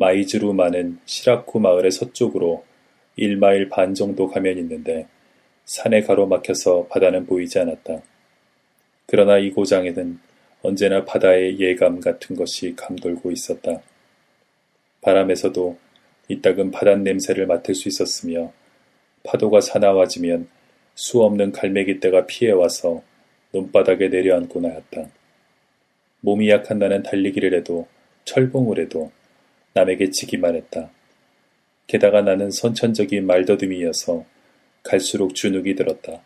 마이즈루 많은 시라쿠 마을의 서쪽으로 1마일 반 정도 가면 있는데 산에 가로막혀서 바다는 보이지 않았다. 그러나 이 고장에는 언제나 바다의 예감 같은 것이 감돌고 있었다. 바람에서도 이따금 바닷 냄새를 맡을 수 있었으며 파도가 사나워지면 수 없는 갈매기떼가 피해와서 논바닥에 내려앉고 나였다. 몸이 약한 나는 달리기를 해도 철봉을 해도 남에게 지기만 했다. 게다가 나는 선천적인 말더듬이어서 갈수록 주눅이 들었다.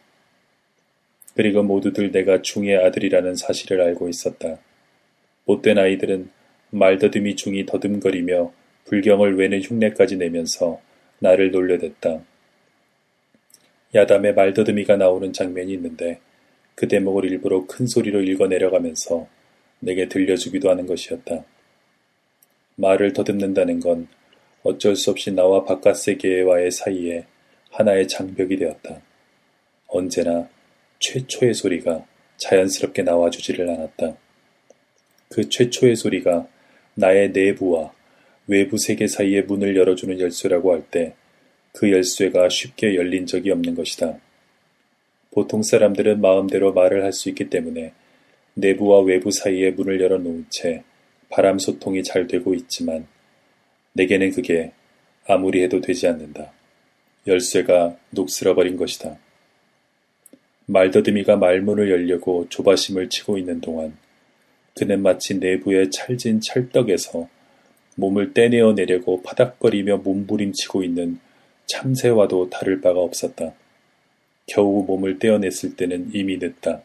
그리고 모두들 내가 중의 아들이라는 사실을 알고 있었다. 못된 아이들은 말더듬이 중이 더듬거리며 불경을 외는 흉내까지 내면서 나를 놀려댔다. 야담에 말더듬이가 나오는 장면이 있는데 그 대목을 일부러 큰 소리로 읽어 내려가면서 내게 들려주기도 하는 것이었다. 말을 더듬는다는 건 어쩔 수 없이 나와 바깥 세계와의 사이에 하나의 장벽이 되었다. 언제나 최초의 소리가 자연스럽게 나와주지를 않았다. 그 최초의 소리가 나의 내부와 외부 세계 사이의 문을 열어주는 열쇠라고 할 때 그 열쇠가 쉽게 열린 적이 없는 것이다. 보통 사람들은 마음대로 말을 할 수 있기 때문에 내부와 외부 사이의 문을 열어놓은 채 바람 소통이 잘 되고 있지만 내게는 그게 아무리 해도 되지 않는다. 열쇠가 녹슬어버린 것이다. 말더듬이가 말문을 열려고 조바심을 치고 있는 동안 그는 마치 내부의 찰진 찰떡에서 몸을 떼내어 내려고 파닥거리며 몸부림치고 있는 참새와도 다를 바가 없었다. 겨우 몸을 떼어냈을 때는 이미 늦다.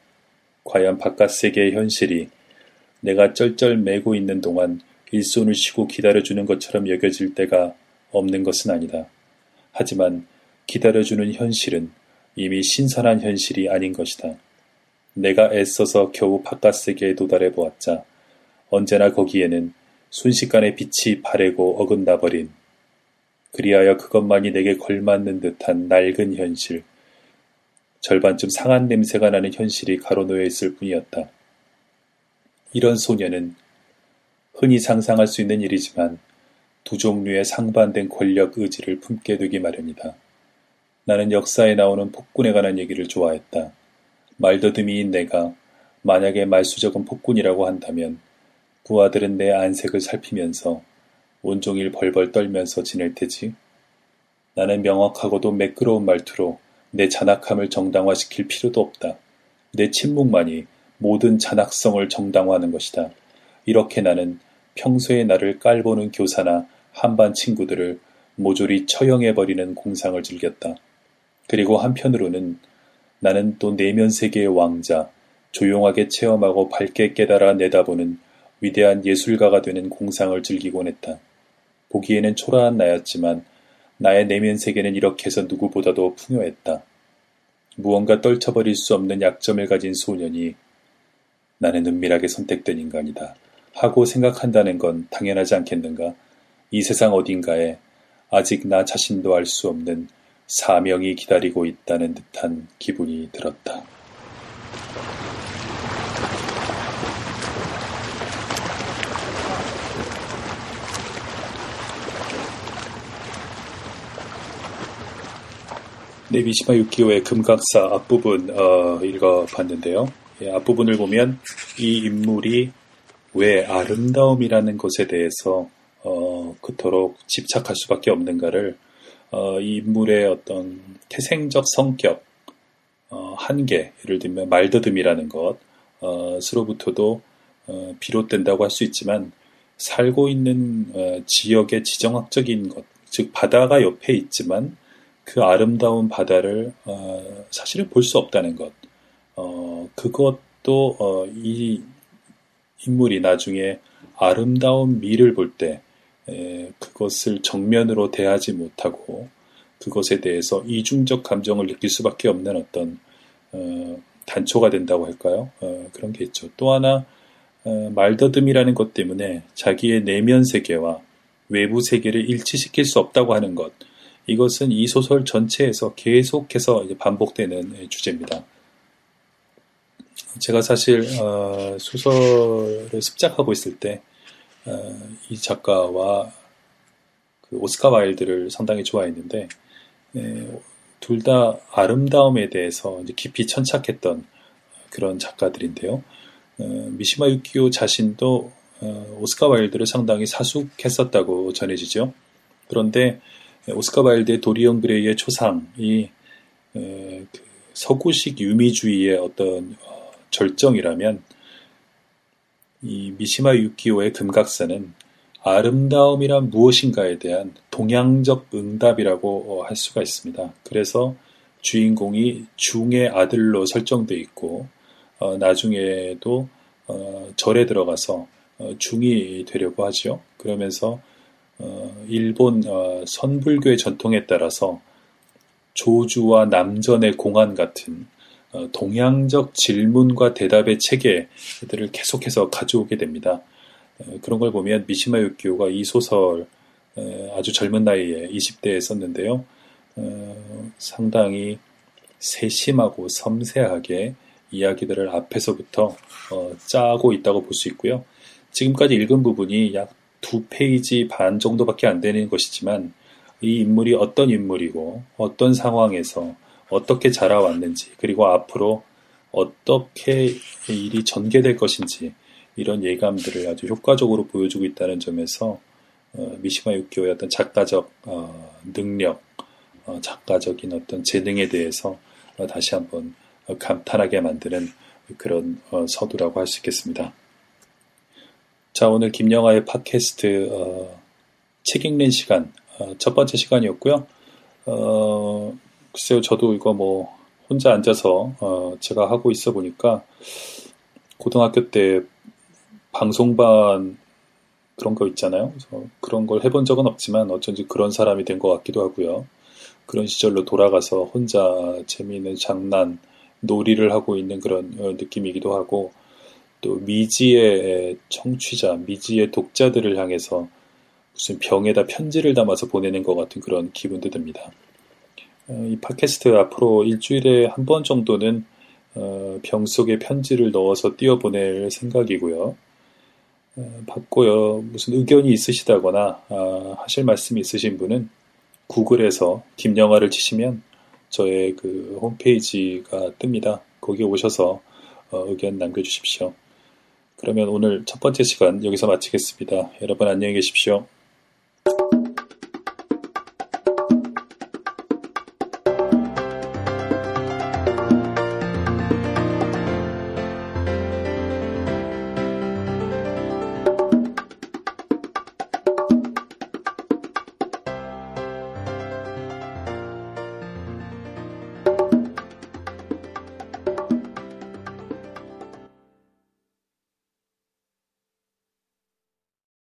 과연 바깥 세계의 현실이 내가 쩔쩔 매고 있는 동안 일손을 쉬고 기다려주는 것처럼 여겨질 때가 없는 것은 아니다. 하지만 기다려주는 현실은 이미 신선한 현실이 아닌 것이다. 내가 애써서 겨우 바깥 세계에 도달해 보았자 언제나 거기에는 순식간에 빛이 바래고 어긋나 버린 그리하여 그것만이 내게 걸맞는 듯한 낡은 현실, 절반쯤 상한 냄새가 나는 현실이 가로놓여 있을 뿐이었다. 이런 소녀는 흔히 상상할 수 있는 일이지만 두 종류의 상반된 권력 의지를 품게 되기 마련이다. 나는 역사에 나오는 폭군에 관한 얘기를 좋아했다. 말더듬이인 내가 만약에 말수적은 폭군이라고 한다면 부하들은 내 안색을 살피면서 온종일 벌벌 떨면서 지낼 테지. 나는 명확하고도 매끄러운 말투로 내 잔악함을 정당화시킬 필요도 없다. 내 침묵만이 모든 잔악성을 정당화하는 것이다. 이렇게 나는 평소에 나를 깔보는 교사나 한반 친구들을 모조리 처형해버리는 공상을 즐겼다. 그리고 한편으로는 나는 또 내면 세계의 왕자, 조용하게 체험하고 밝게 깨달아 내다보는 위대한 예술가가 되는 공상을 즐기곤 했다. 보기에는 초라한 나였지만 나의 내면 세계는 이렇게 해서 누구보다도 풍요했다. 무언가 떨쳐버릴 수 없는 약점을 가진 소년이 나는 은밀하게 선택된 인간이다. 하고 생각한다는 건 당연하지 않겠는가? 이 세상 어딘가에 아직 나 자신도 알 수 없는 사명이 기다리고 있다는 듯한 기분이 들었다. 네, 미시마 유키오의 금각사 앞부분 어, 읽어봤는데요. 예, 앞부분을 보면 이 인물이 왜 아름다움이라는 것에 대해서 어, 그토록 집착할 수밖에 없는가를 어, 이 인물의 어떤 태생적 성격, 어, 한계, 예를 들면 말더듬이라는 것, 어, 어, 비롯된다고 할 수 있지만 살고 있는 어, 지역의 지정학적인 것, 즉 바다가 옆에 있지만 그 아름다운 바다를 어, 사실은 볼 수 없다는 것. 어, 그것도 어, 이 인물이 나중에 아름다운 미를 볼때 그것을 정면으로 대하지 못하고 그것에 대해서 이중적 감정을 느낄 수밖에 없는 어떤 어, 단초가 된다고 할까요? 어, 그런 게 있죠. 또 하나 어, 말더듬이라는 것 때문에 자기의 내면 세계와 외부 세계를 일치시킬 수 없다고 하는 것. 이것은 이 소설 전체에서 계속해서 반복되는 주제입니다. 제가 사실 어, 소설을 습작하고 있을 때이 어, 작가와 그 오스카 와일드를 상당히 좋아했는데 둘 다 아름다움에 대해서 깊이 천착했던 그런 작가들인데요. 어, 미시마 유키오 자신도 어, 오스카 와일드를 상당히 사숙했었다고 전해지죠. 그런데 오스카 와일드의 도리언 그레이의 초상이 그 서구식 유미주의의 어떤 절정이라면 이 미시마 유키오의 금각사는 아름다움이란 무엇인가에 대한 동양적 응답이라고 할 수가 있습니다. 그래서 주인공이 중의 아들로 설정돼 있고 어, 나중에도 어, 절에 들어가서 어, 중이 되려고 하죠. 그러면서 어, 일본 어, 선불교의 전통에 따라서 조주와 남전의 공안 같은 어, 동양적 질문과 대답의 체계들을 계속해서 가져오게 됩니다. 그런 걸 보면 미시마 유키오가 이 소설 아주 젊은 나이에 20대에 썼는데요. 상당히 세심하고 섬세하게 이야기들을 앞에서부터 어, 짜고 있다고 볼 수 있고요. 지금까지 읽은 부분이 약 두 페이지 반 정도밖에 안 되는 것이지만 이 인물이 어떤 인물이고 어떤 상황에서 어떻게 자라왔는지 그리고 앞으로 어떻게 일이 전개될 것인지 이런 예감들을 아주 효과적으로 보여주고 있다는 점에서 어, 미시마 유키오의 어떤 작가적 어, 능력, 어, 작가적인 어떤 재능에 대해서 어, 다시 한번 감탄하게 만드는 그런 어, 서두라고 할 수 있겠습니다. 자, 오늘 김영하의 팟캐스트 어, 책 읽는 시간 어, 첫 번째 시간이었고요. 어, 글쎄요, 저도 이거 뭐 혼자 앉아서 어, 제가 하고 있어 보니까 고등학교 때 방송반 그런 거 있잖아요. 그래서 그런 걸 해본 적은 없지만 어쩐지 그런 사람이 된 것 같기도 하고요. 그런 시절로 돌아가서 혼자 재미있는 장난, 놀이를 하고 있는 그런 어, 느낌이기도 하고 또 미지의 청취자, 미지의 독자들을 향해서 무슨 병에다 편지를 담아서 보내는 것 같은 그런 기분도 듭니다. 어, 이 팟캐스트 앞으로 일주일에 한 번 정도는 어, 병 속에 편지를 넣어서 띄워보낼 생각이고요. 받고요. 무슨 의견이 있으시다거나 아, 하실 말씀이 있으신 분은 구글에서 김영화를 치시면 저의 그 홈페이지가 뜹니다. 거기에 오셔서 어, 의견 남겨주십시오. 그러면 오늘 첫 번째 시간 여기서 마치겠습니다. 여러분 안녕히 계십시오.